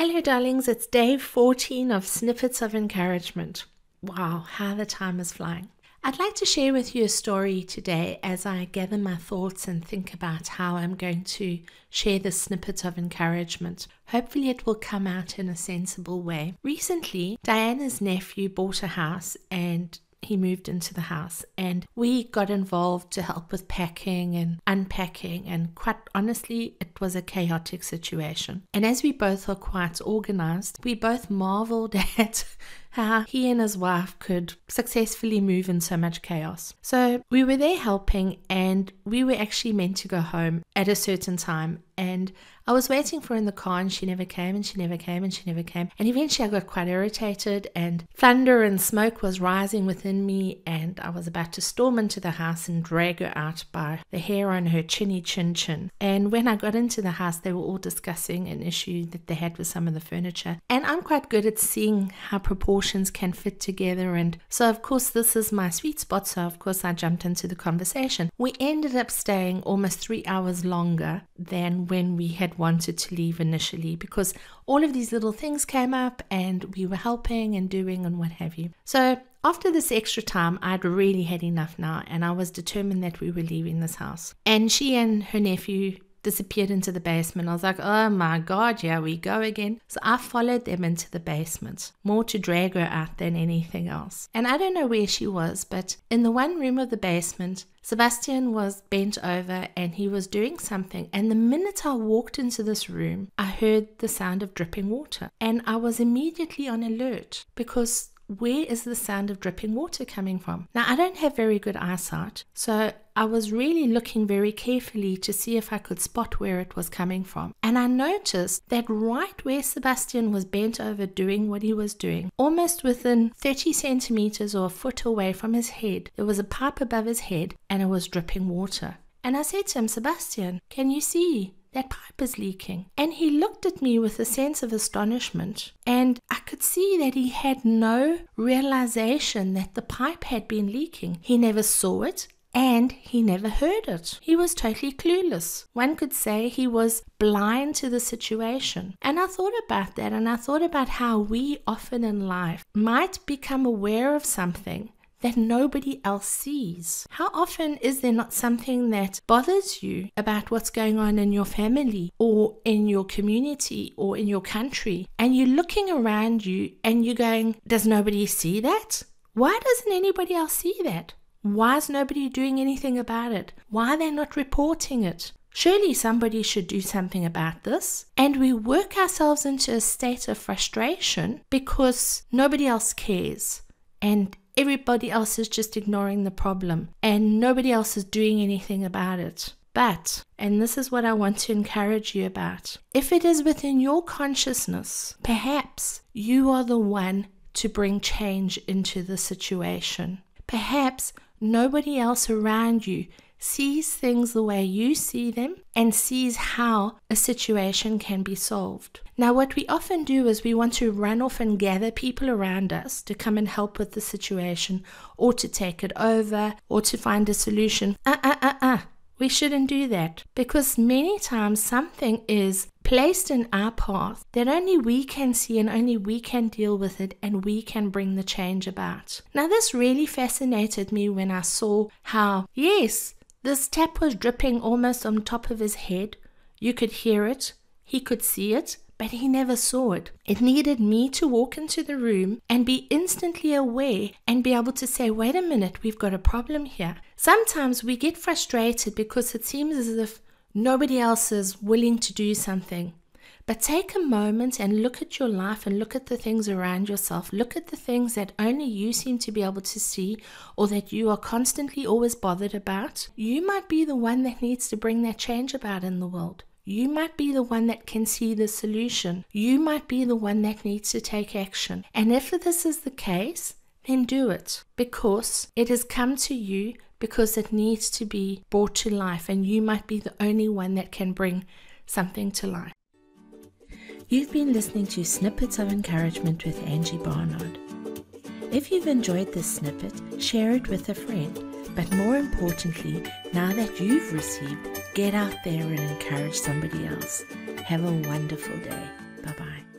Hello, darlings. It's day 14 of Snippets of Encouragement. Wow, how the time is flying. I'd like to share with you a story today as I gather my thoughts and think about how I'm going to share this snippet of encouragement. Hopefully, it will come out in a sensible way. Recently, Diana's nephew bought a house and he moved into the house and we got involved to help with packing and unpacking and quite honestly it was a chaotic situation. And as we both are quite organized we both marveled at how he and his wife could successfully move in so much chaos. So we were there helping, and we were actually meant to go home at a certain time. And I was waiting for her in the car, and she never came, and she never came, and she never came. And eventually I got quite irritated, and thunder and smoke was rising within me, and I was about to storm into the house and drag her out by the hair on her chinny chin chin. And when I got into the house, they were all discussing an issue that they had with some of the furniture. And I'm quite good at seeing how proportions emotions can fit together. And so, of course, this is my sweet spot. So, of course, I jumped into the conversation. We ended up staying almost three hours longer than when we had wanted to leave initially because all of these little things came up and we were helping and doing and what have you. So, after this extra time, I'd really had enough now, and I was determined that we were leaving this house. And she and her nephew disappeared into the basement. I was like, oh my God, yeah, we go again. So I followed them into the basement, more to drag her out than anything else. And I don't know where she was, but in the one room of the basement, Sebastian was bent over and he was doing something. And the minute I walked into this room, I heard the sound of dripping water. And I was immediately on alert because where is the sound of dripping water coming from? Now, I don't have very good eyesight, so I was really looking very carefully to see if I could spot where it was coming from. And I noticed that right where Sebastian was bent over doing what he was doing, almost within 30 centimeters or a foot away from his head, there was a pipe above his head and it was dripping water. And I said to him, Sebastian, can you see? That pipe is leaking. And he looked at me with a sense of astonishment, and I could see that he had no realization that the pipe had been leaking. He never saw it. And he never heard it. He was totally clueless. One could say he was blind to the situation. And I thought about that and I thought about how we often in life might become aware of something that nobody else sees? How often is there not something that bothers you about what's going on in your family or in your community or in your country? And you're looking around you and you're going, Does nobody see that? Why doesn't anybody else see that? Why is nobody doing anything about it? Why are they not reporting it? Surely somebody should do something about this. And we work ourselves into a state of frustration because nobody else cares. And everybody else is just ignoring the problem and nobody else is doing anything about it. But, and this is what I want to encourage you about, if it is within your consciousness, perhaps you are the one to bring change into the situation. Perhaps nobody else around you sees things the way you see them and sees how a situation can be solved. Now, what we often do is we want to run off and gather people around us to come and help with the situation or to take it over or to find a solution. Uh uh uh uh. We shouldn't do that because many times something is placed in our path that only we can see and only we can deal with it and we can bring the change about. Now, this really fascinated me when I saw how, yes, this tap was dripping almost on top of his head. You could hear it, he could see it, but he never saw it. It needed me to walk into the room and be instantly aware and be able to say, wait a minute, we've got a problem here. Sometimes we get frustrated because it seems as if nobody else is willing to do something. But take a moment and look at your life and look at the things around yourself. Look at the things that only you seem to be able to see or that you are constantly always bothered about. You might be the one that needs to bring that change about in the world. You might be the one that can see the solution. You might be the one that needs to take action. And if this is the case, then do it because it has come to you because it needs to be brought to life, and you might be the only one that can bring something to life. You've been listening to Snippets of Encouragement with Angie Barnard. If you've enjoyed this snippet, share it with a friend. But more importantly, now that you've received, get out there and encourage somebody else. Have a wonderful day. Bye bye.